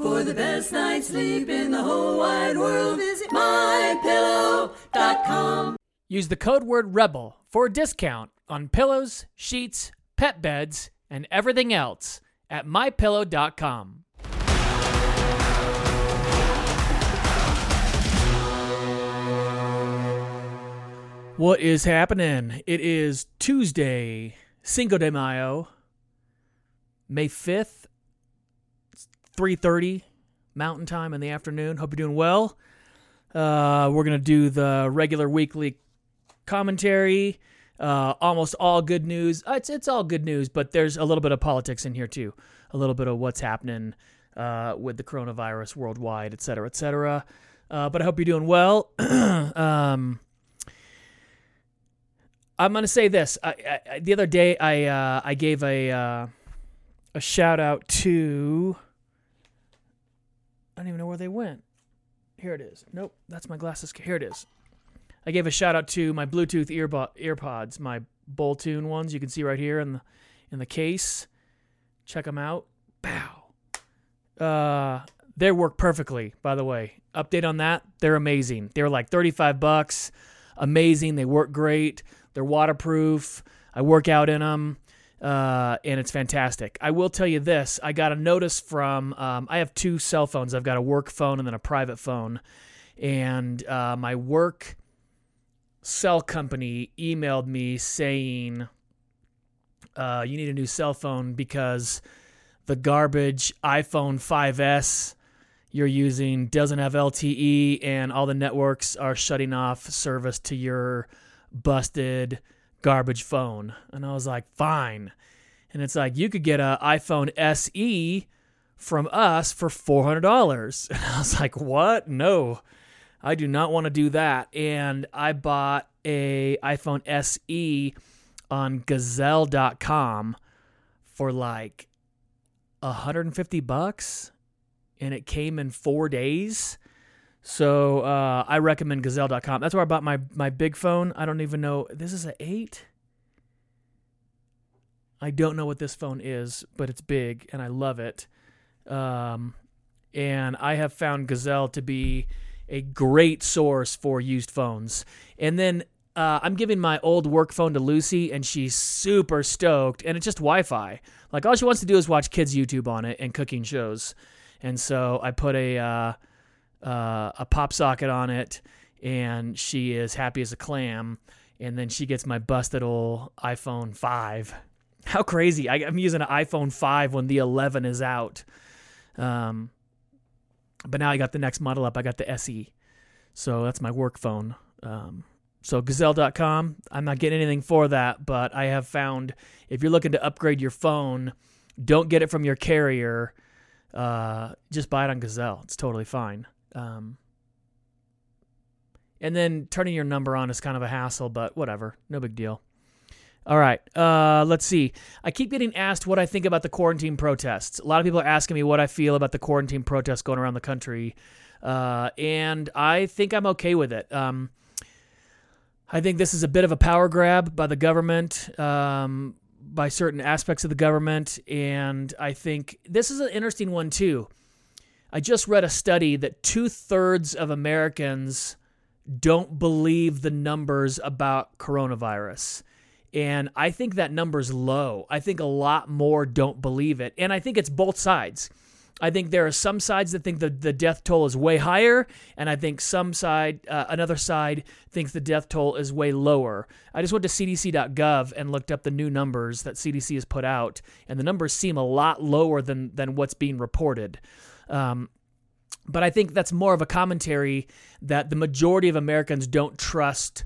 For the best night's sleep in the whole wide world, visit mypillow.com. Use the code word REBEL for a discount on pillows, sheets, pet beds, and everything else at mypillow.com. What is happening? It is Tuesday, Cinco de Mayo, May 5th, 3:30 Mountain Time in the afternoon. Hope you're doing well. Uh, we're gonna do the regular weekly commentary. Uh, almost all good news. Uh, It's it's all good news, but there's a little bit of politics in here too. A little bit of what's happening uh, with the coronavirus worldwide, et cetera, et cetera. Uh, but I hope you're doing well. um, I'm gonna say this. I, I, the other day, I uh, I gave a a shout out to. I don't even know where they went. Here it is. Nope, that's my glasses. Here it is. I gave a shout out to my Bluetooth earbo- earpods, my Boltune ones. You can see right here in the in the case. Check them out. Bow. Uh, they work perfectly. By the way, update on that. They're amazing. They're like thirty five bucks. Amazing. They work great. They're waterproof. I work out in them. Uh, and it's fantastic. I will tell you this: I got a notice from. Um, I have two cell phones. I've got a work phone and then a private phone, and uh, my work cell company emailed me saying uh, you need a new cell phone because the garbage iPhone 5S you're using doesn't have LTE and all the networks are shutting off service to your busted garbage phone. And I was like, fine. And it's like, you could get a iPhone SE from us for $400. And I was like, what? No. I do not want to do that. And I bought a iPhone SE on gazelle.com for like 150 bucks and it came in 4 days. So, uh, I recommend gazelle.com. That's where I bought my my big phone. I don't even know. This is an 8. I don't know what this phone is, but it's big and I love it. Um, and I have found Gazelle to be a great source for used phones. And then uh, I'm giving my old work phone to Lucy, and she's super stoked. And it's just Wi-Fi. Like all she wants to do is watch kids YouTube on it and cooking shows. And so I put a uh, uh, a pop socket on it, and she is happy as a clam. And then she gets my busted old iPhone five. How crazy! I, I'm using an iPhone five when the 11 is out. Um, but now I got the next model up. I got the SE. So that's my work phone. Um, so gazelle.com. I'm not getting anything for that, but I have found if you're looking to upgrade your phone, don't get it from your carrier. Uh, just buy it on Gazelle. It's totally fine. Um, and then turning your number on is kind of a hassle, but whatever. No big deal. All right. Uh, let's see. I keep getting asked what I think about the quarantine protests. A lot of people are asking me what I feel about the quarantine protests going around the country. Uh, and I think I'm okay with it. Um, I think this is a bit of a power grab by the government, um, by certain aspects of the government. And I think this is an interesting one, too. I just read a study that two thirds of Americans don't believe the numbers about coronavirus. And I think that number's low. I think a lot more don't believe it. And I think it's both sides. I think there are some sides that think the, the death toll is way higher, and I think some side, uh, another side, thinks the death toll is way lower. I just went to CDC.gov and looked up the new numbers that CDC has put out, and the numbers seem a lot lower than than what's being reported. Um, but I think that's more of a commentary that the majority of Americans don't trust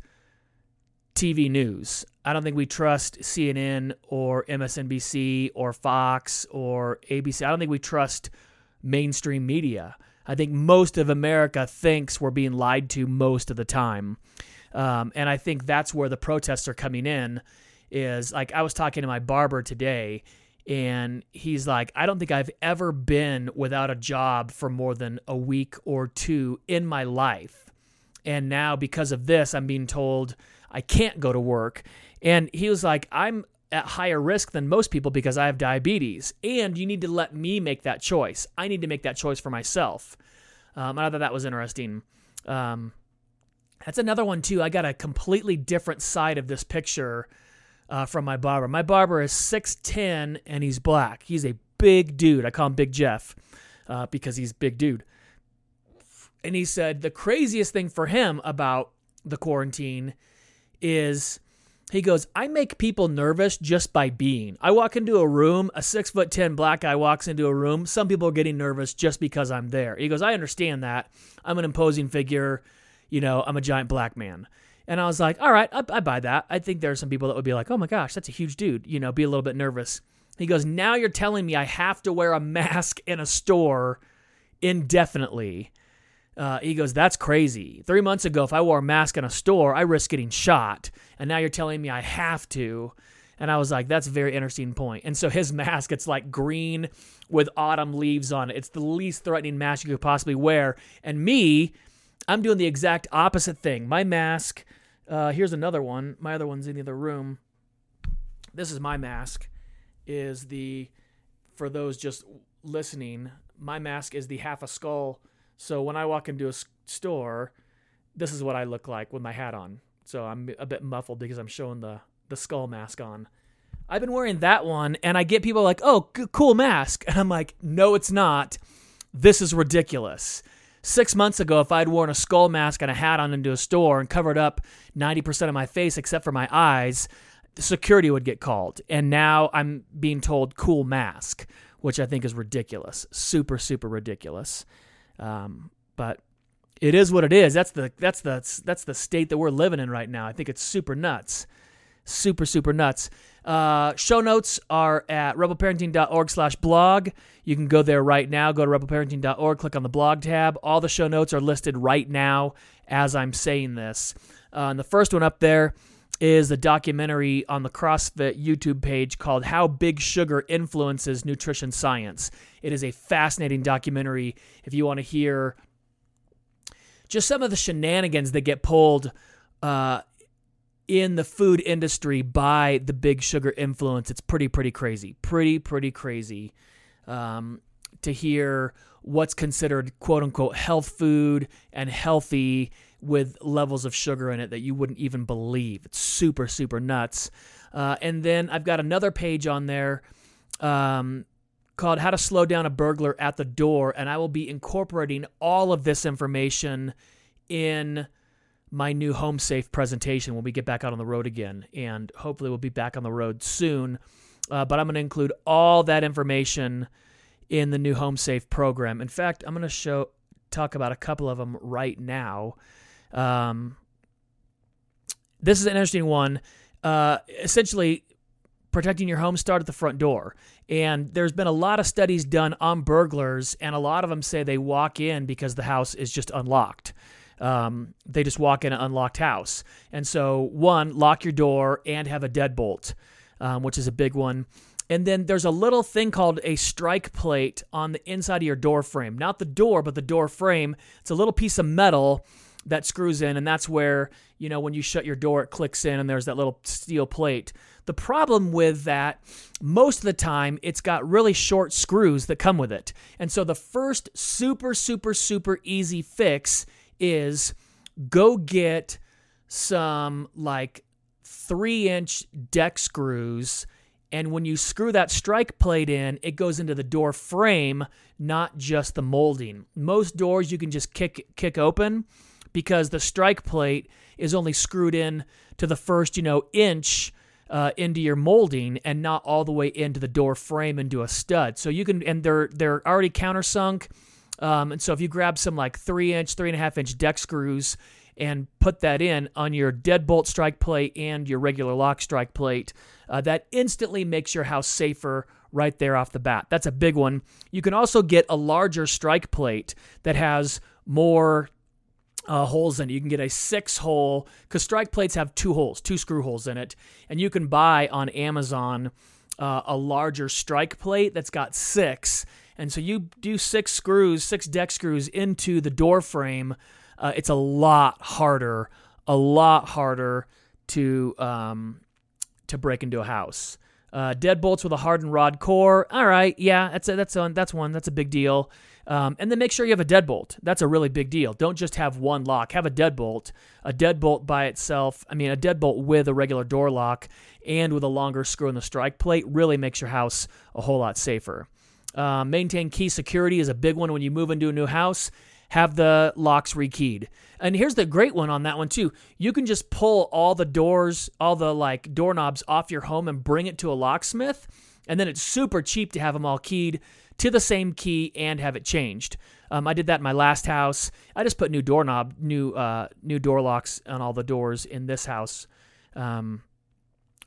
TV news. I don't think we trust CNN or MSNBC or Fox or ABC. I don't think we trust mainstream media. I think most of America thinks we're being lied to most of the time. Um, and I think that's where the protests are coming in. Is like I was talking to my barber today, and he's like, I don't think I've ever been without a job for more than a week or two in my life. And now, because of this, I'm being told I can't go to work. And he was like, I'm at higher risk than most people because I have diabetes. And you need to let me make that choice. I need to make that choice for myself. Um, I thought that was interesting. Um, that's another one, too. I got a completely different side of this picture uh, from my barber. My barber is 6'10 and he's black. He's a big dude. I call him Big Jeff uh, because he's big dude. And he said the craziest thing for him about the quarantine is he goes, I make people nervous just by being. I walk into a room, a six foot ten black guy walks into a room. Some people are getting nervous just because I'm there. He goes, I understand that. I'm an imposing figure. You know, I'm a giant black man. And I was like, all right, I, I buy that. I think there are some people that would be like, oh my gosh, that's a huge dude. You know, be a little bit nervous. He goes, now you're telling me I have to wear a mask in a store indefinitely. Uh, he goes, That's crazy. Three months ago, if I wore a mask in a store, I risk getting shot. And now you're telling me I have to. And I was like, That's a very interesting point. And so his mask, it's like green with autumn leaves on it. It's the least threatening mask you could possibly wear. And me, I'm doing the exact opposite thing. My mask, uh, here's another one. My other one's in the other room. This is my mask, is the, for those just listening, my mask is the half a skull so when I walk into a store, this is what I look like with my hat on. So I'm a bit muffled because I'm showing the the skull mask on. I've been wearing that one, and I get people like, "Oh, cool mask," and I'm like, "No, it's not. This is ridiculous." Six months ago, if I'd worn a skull mask and a hat on into a store and covered up 90% of my face except for my eyes, security would get called. And now I'm being told cool mask, which I think is ridiculous. Super, super ridiculous. Um, but it is what it is. That's the that's the that's the state that we're living in right now. I think it's super nuts, super super nuts. Uh, show notes are at rebelparenting.org slash blog. You can go there right now. Go to rebelparenting.org, click on the blog tab. All the show notes are listed right now as I'm saying this. Uh, and the first one up there is the documentary on the CrossFit YouTube page called How Big Sugar Influences Nutrition Science. It is a fascinating documentary if you want to hear just some of the shenanigans that get pulled uh, in the food industry by the big sugar influence. It's pretty, pretty crazy. Pretty, pretty crazy um, to hear what's considered quote unquote health food and healthy with levels of sugar in it that you wouldn't even believe. It's super, super nuts. Uh, and then I've got another page on there um, called How to Slow Down a Burglar at the Door. And I will be incorporating all of this information in my new home safe presentation when we get back out on the road again. And hopefully, we'll be back on the road soon. Uh, but I'm going to include all that information in the new home safe program. In fact, I'm going to show talk about a couple of them right now. Um, this is an interesting one. Uh, essentially, protecting your home start at the front door. And there's been a lot of studies done on burglars, and a lot of them say they walk in because the house is just unlocked. Um, they just walk in an unlocked house. And so, one, lock your door and have a deadbolt, um, which is a big one. And then there's a little thing called a strike plate on the inside of your door frame. Not the door, but the door frame. It's a little piece of metal that screws in, and that's where, you know, when you shut your door, it clicks in and there's that little steel plate. The problem with that, most of the time, it's got really short screws that come with it. And so the first super, super, super easy fix is go get some like three inch deck screws. And when you screw that strike plate in, it goes into the door frame, not just the molding. Most doors you can just kick kick open because the strike plate is only screwed in to the first, you know, inch uh, into your molding and not all the way into the door frame into a stud. So you can, and they're they're already countersunk. Um, and so if you grab some like three inch, three and a half inch deck screws and put that in on your deadbolt strike plate and your regular lock strike plate, uh, that instantly makes your house safer right there off the bat. That's a big one. You can also get a larger strike plate that has more uh, holes in it. You can get a six hole because strike plates have two holes, two screw holes in it, and you can buy on Amazon uh, a larger strike plate that's got six. And so you do six screws, six deck screws into the door frame. Uh, it's a lot harder, a lot harder to um, to break into a house. Uh, deadbolts with a hardened rod core. All right, yeah, that's a, that's a, that's one. That's a big deal. Um, and then make sure you have a deadbolt. That's a really big deal. Don't just have one lock. Have a deadbolt. A deadbolt by itself. I mean, a deadbolt with a regular door lock and with a longer screw in the strike plate really makes your house a whole lot safer. Uh, maintain key security is a big one when you move into a new house. Have the locks rekeyed. And here's the great one on that one too. You can just pull all the doors, all the like doorknobs off your home and bring it to a locksmith, and then it's super cheap to have them all keyed to the same key and have it changed. Um, I did that in my last house. I just put new doorknob, new uh, new door locks on all the doors in this house. Um,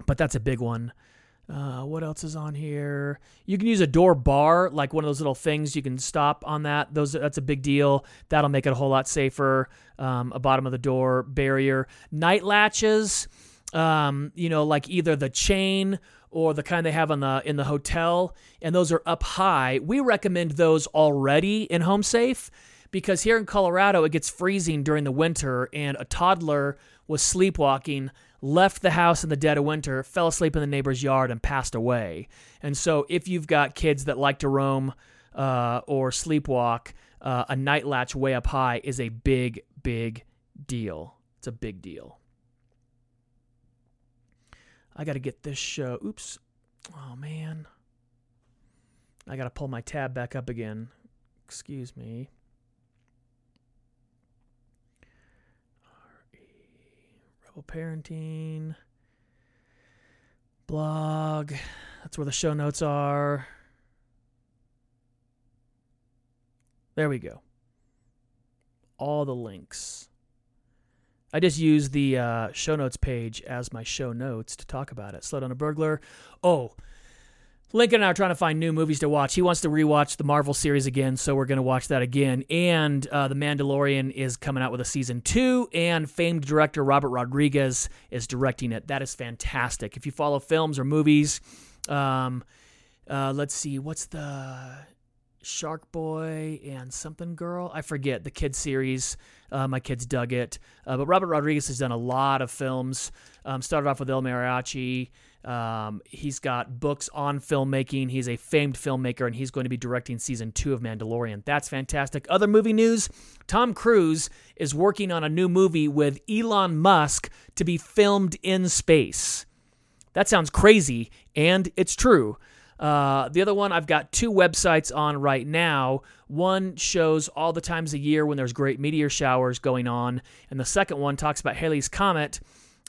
but that's a big one. Uh, what else is on here? You can use a door bar, like one of those little things. You can stop on that. Those that's a big deal. That'll make it a whole lot safer. Um, a bottom of the door barrier, night latches. Um, you know, like either the chain or the kind they have on the in the hotel, and those are up high. We recommend those already in Home Safe because here in Colorado it gets freezing during the winter, and a toddler was sleepwalking left the house in the dead of winter, fell asleep in the neighbor's yard, and passed away. And so, if you've got kids that like to roam uh, or sleepwalk, uh, a night latch way up high is a big, big deal. It's a big deal. I got to get this show. Oops. Oh, man. I got to pull my tab back up again. Excuse me. Parenting blog. That's where the show notes are. There we go. All the links. I just use the uh, show notes page as my show notes to talk about it. Slow down a burglar. Oh, Lincoln and I are trying to find new movies to watch. He wants to rewatch the Marvel series again, so we're going to watch that again. And uh, The Mandalorian is coming out with a season two, and famed director Robert Rodriguez is directing it. That is fantastic. If you follow films or movies, um, uh, let's see, what's the Shark Boy and something girl? I forget the kid series. Uh, my kids dug it. Uh, but Robert Rodriguez has done a lot of films. Um, started off with El Mariachi. Um, he's got books on filmmaking. He's a famed filmmaker, and he's going to be directing season two of Mandalorian. That's fantastic. Other movie news Tom Cruise is working on a new movie with Elon Musk to be filmed in space. That sounds crazy, and it's true. Uh, the other one, I've got two websites on right now. One shows all the times a year when there's great meteor showers going on, and the second one talks about Halley's Comet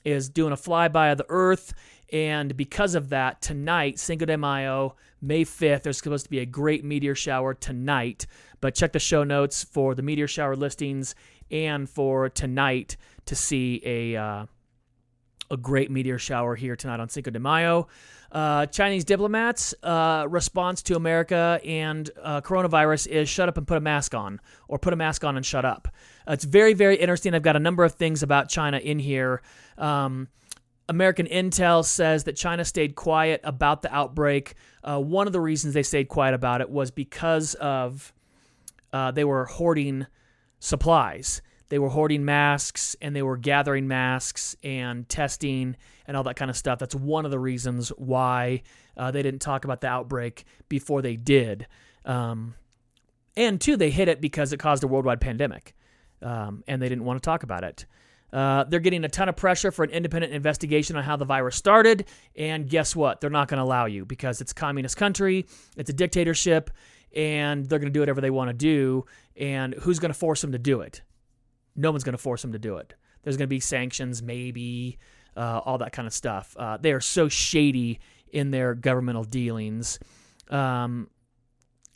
is doing a flyby of the Earth and because of that, tonight, Cinco de Mayo, May 5th, there's supposed to be a great meteor shower tonight. But check the show notes for the meteor shower listings and for tonight to see a uh, a great meteor shower here tonight on Cinco de Mayo. Uh, Chinese diplomats' uh, response to America and uh, coronavirus is shut up and put a mask on, or put a mask on and shut up. Uh, it's very, very interesting. I've got a number of things about China in here. Um, American Intel says that China stayed quiet about the outbreak. Uh, one of the reasons they stayed quiet about it was because of uh, they were hoarding supplies. They were hoarding masks and they were gathering masks and testing and all that kind of stuff. That's one of the reasons why uh, they didn't talk about the outbreak before they did. Um, and two, they hid it because it caused a worldwide pandemic um, and they didn't want to talk about it. Uh, they're getting a ton of pressure for an independent investigation on how the virus started. And guess what? They're not going to allow you because it's communist country, it's a dictatorship, and they're going to do whatever they want to do. And who's going to force them to do it? No one's going to force them to do it. There's going to be sanctions, maybe, uh, all that kind of stuff. Uh, they are so shady in their governmental dealings. Um,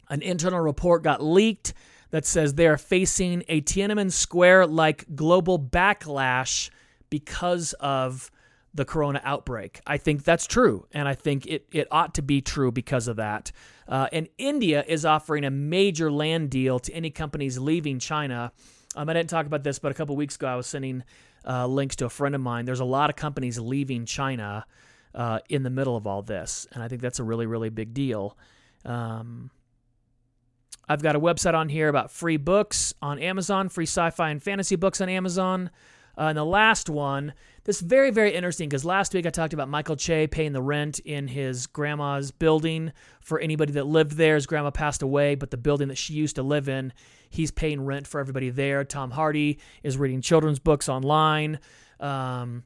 an internal report got leaked that says they are facing a Tiananmen Square like global backlash because of the corona outbreak. I think that's true, and I think it, it ought to be true because of that. Uh, and India is offering a major land deal to any companies leaving China. Um, I didn't talk about this, but a couple weeks ago I was sending uh, links to a friend of mine. There's a lot of companies leaving China uh, in the middle of all this, and I think that's a really, really big deal. Um, I've got a website on here about free books on Amazon, free sci fi and fantasy books on Amazon. Uh, and the last one, this is very, very interesting because last week I talked about Michael Che paying the rent in his grandma's building for anybody that lived there. His grandma passed away, but the building that she used to live in, he's paying rent for everybody there. Tom Hardy is reading children's books online. Um,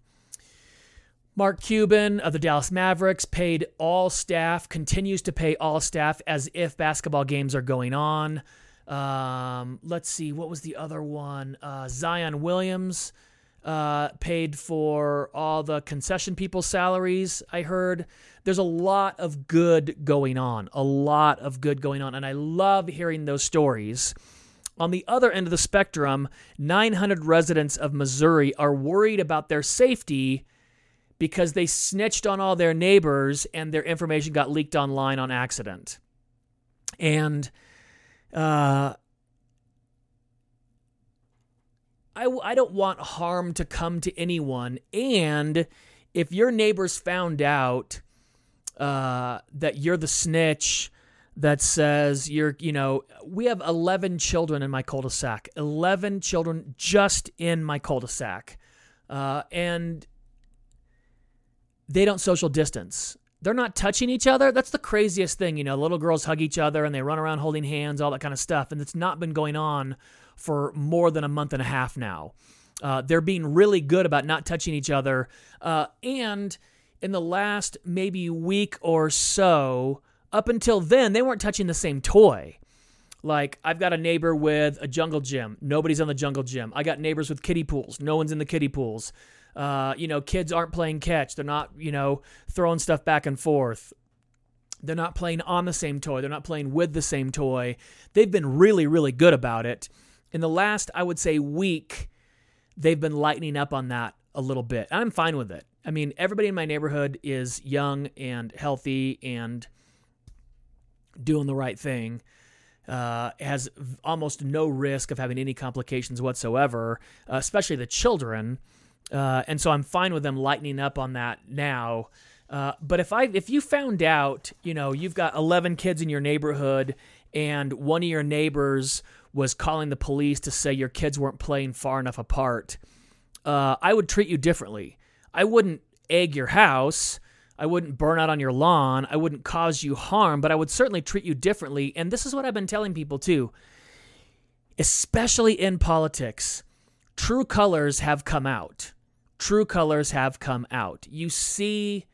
Mark Cuban of the Dallas Mavericks paid all staff, continues to pay all staff as if basketball games are going on. Um, let's see, what was the other one? Uh, Zion Williams uh, paid for all the concession people's salaries, I heard. There's a lot of good going on, a lot of good going on. And I love hearing those stories. On the other end of the spectrum, 900 residents of Missouri are worried about their safety because they snitched on all their neighbors and their information got leaked online on accident. And uh, I, I don't want harm to come to anyone. And if your neighbors found out uh, that you're the snitch that says you're, you know, we have 11 children in my cul de sac, 11 children just in my cul de sac. Uh, and they don't social distance. They're not touching each other. That's the craziest thing. You know, little girls hug each other and they run around holding hands, all that kind of stuff. And it's not been going on for more than a month and a half now. Uh, they're being really good about not touching each other. Uh, and in the last maybe week or so, up until then, they weren't touching the same toy. Like, I've got a neighbor with a jungle gym. Nobody's on the jungle gym. I got neighbors with kiddie pools. No one's in the kiddie pools. Uh, you know, kids aren't playing catch. They're not, you know, throwing stuff back and forth. They're not playing on the same toy. They're not playing with the same toy. They've been really, really good about it. In the last, I would say, week, they've been lightening up on that a little bit. I'm fine with it. I mean, everybody in my neighborhood is young and healthy and doing the right thing. Uh, has almost no risk of having any complications whatsoever, especially the children. Uh, and so I'm fine with them lightening up on that now. Uh, but if I if you found out, you know, you've got 11 kids in your neighborhood and one of your neighbors was calling the police to say your kids weren't playing far enough apart, uh, I would treat you differently. I wouldn't egg your house. I wouldn't burn out on your lawn. I wouldn't cause you harm, but I would certainly treat you differently. And this is what I've been telling people too, especially in politics. True colors have come out true colors have come out. You see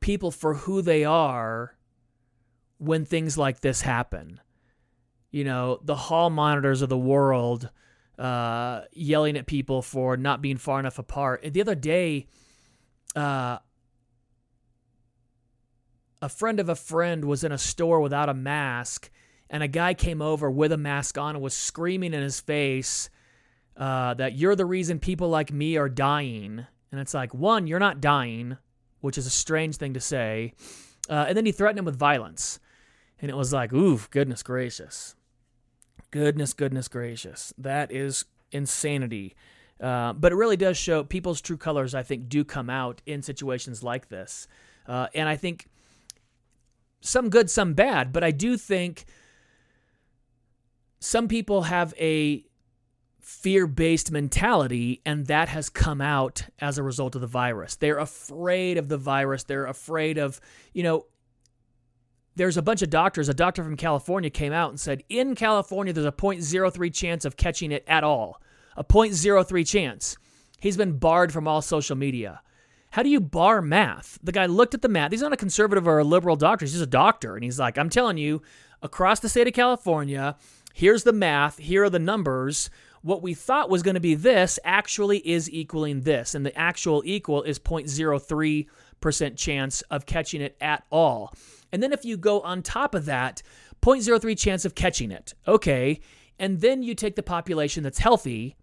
people for who they are when things like this happen. You know, the hall monitors of the world uh, yelling at people for not being far enough apart. The other day, uh, a friend of a friend was in a store without a mask, and a guy came over with a mask on and was screaming in his face uh, that you're the reason people like me are dying. And it's like, one, you're not dying, which is a strange thing to say. Uh, and then he threatened him with violence. And it was like, oof, goodness gracious. Goodness, goodness gracious. That is insanity. Uh, but it really does show people's true colors, I think, do come out in situations like this. Uh, and I think some good, some bad. But I do think some people have a fear based mentality, and that has come out as a result of the virus. They're afraid of the virus. They're afraid of, you know, there's a bunch of doctors. A doctor from California came out and said, in California, there's a 0.03 chance of catching it at all. A 0.03 chance. He's been barred from all social media. How do you bar math? The guy looked at the math. He's not a conservative or a liberal doctor. He's just a doctor. And he's like, I'm telling you, across the state of California, here's the math, here are the numbers what we thought was going to be this actually is equaling this. And the actual equal is 0.03% chance of catching it at all. And then if you go on top of that, 0.03 chance of catching it. Okay. And then you take the population that's healthy.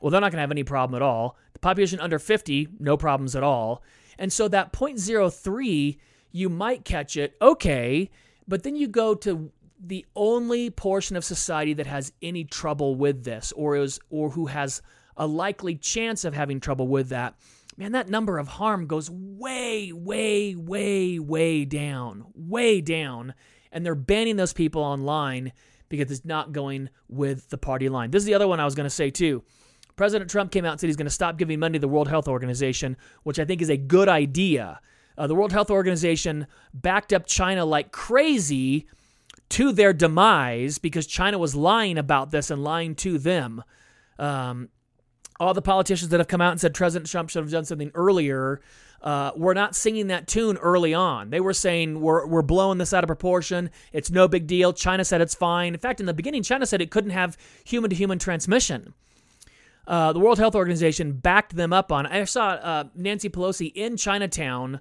Well, they're not going to have any problem at all. The population under 50, no problems at all. And so that 0.03, you might catch it. Okay. But then you go to the only portion of society that has any trouble with this or is or who has a likely chance of having trouble with that man that number of harm goes way way way way down way down. And they're banning those people online because it's not going with the party line. This is the other one i was going to say too. President Trump came out and said he's going to stop giving money to the World Health Organization, which I think is a good idea. Uh, the World Health Organization backed up China like crazy to their demise because China was lying about this and lying to them. Um, all the politicians that have come out and said President Trump should have done something earlier uh, were not singing that tune early on. They were saying, we're, we're blowing this out of proportion. It's no big deal. China said it's fine. In fact, in the beginning, China said it couldn't have human to human transmission. Uh, the World Health Organization backed them up on. I saw uh, Nancy Pelosi in Chinatown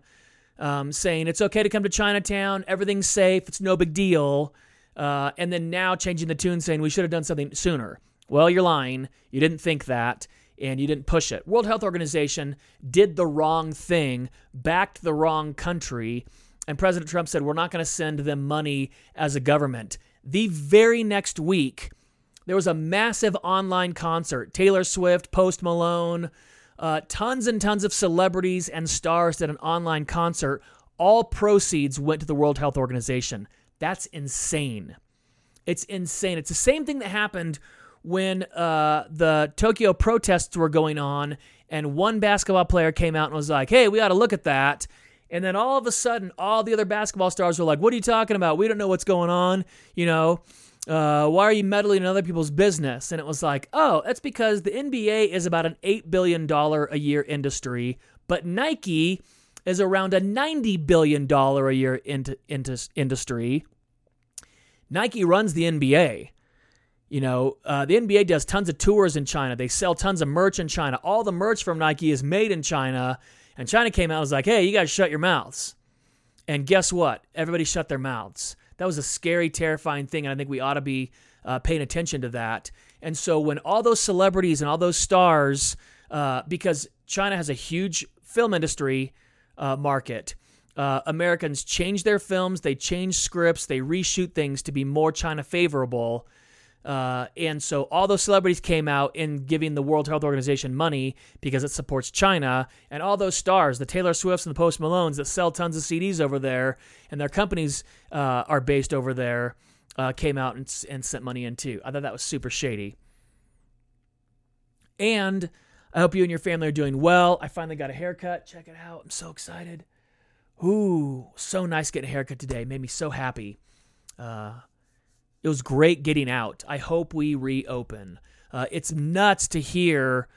um, saying it's okay to come to Chinatown, everything's safe, it's no big deal. Uh, and then now changing the tune saying we should have done something sooner. Well, you're lying. You didn't think that and you didn't push it. World Health Organization did the wrong thing, backed the wrong country, and President Trump said we're not going to send them money as a government. The very next week, there was a massive online concert. Taylor Swift, Post Malone, uh, tons and tons of celebrities and stars did an online concert. All proceeds went to the World Health Organization. That's insane. It's insane. It's the same thing that happened when uh, the Tokyo protests were going on, and one basketball player came out and was like, hey, we ought to look at that. And then all of a sudden, all the other basketball stars were like, what are you talking about? We don't know what's going on. You know, uh, why are you meddling in other people's business? And it was like, oh, that's because the NBA is about an $8 billion a year industry, but Nike is around a $90 billion a year into, into industry. Nike runs the NBA. You know, uh, the NBA does tons of tours in China. They sell tons of merch in China. All the merch from Nike is made in China. And China came out and was like, hey, you guys shut your mouths. And guess what? Everybody shut their mouths. That was a scary, terrifying thing. And I think we ought to be uh, paying attention to that. And so when all those celebrities and all those stars, uh, because China has a huge film industry uh, market, uh, Americans change their films, they change scripts, they reshoot things to be more China favorable. Uh, and so all those celebrities came out in giving the World Health Organization money because it supports China. And all those stars, the Taylor Swifts and the Post Malones that sell tons of CDs over there and their companies uh, are based over there, uh, came out and, and sent money in too. I thought that was super shady. And I hope you and your family are doing well. I finally got a haircut. Check it out. I'm so excited. Ooh, so nice getting a haircut today. Made me so happy. Uh, it was great getting out. I hope we reopen. Uh, it's nuts to hear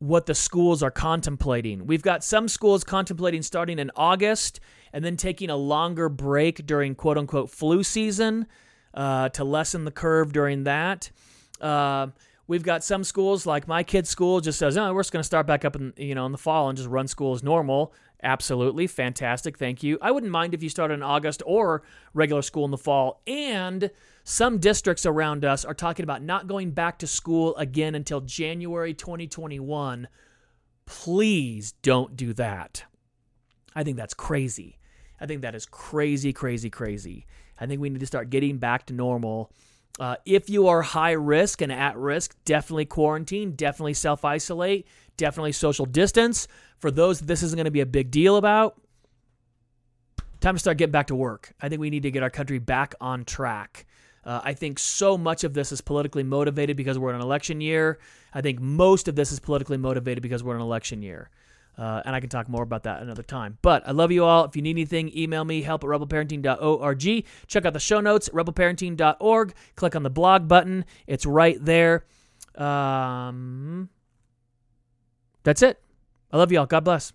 what the schools are contemplating. We've got some schools contemplating starting in August and then taking a longer break during quote unquote flu season uh, to lessen the curve during that. Uh, we've got some schools like my kid's school just says, "Oh, we're just going to start back up in you know in the fall and just run school as normal." Absolutely. Fantastic. Thank you. I wouldn't mind if you started in August or regular school in the fall. And some districts around us are talking about not going back to school again until January 2021. Please don't do that. I think that's crazy. I think that is crazy, crazy, crazy. I think we need to start getting back to normal. Uh, if you are high risk and at risk, definitely quarantine, definitely self isolate, definitely social distance. For those this isn't going to be a big deal about, time to start getting back to work. I think we need to get our country back on track. Uh, I think so much of this is politically motivated because we're in an election year. I think most of this is politically motivated because we're in an election year. Uh, and I can talk more about that another time. But I love you all. If you need anything, email me, help at rebelparenting.org. Check out the show notes, rebelparenting.org. Click on the blog button, it's right there. Um, that's it. I love you all. God bless.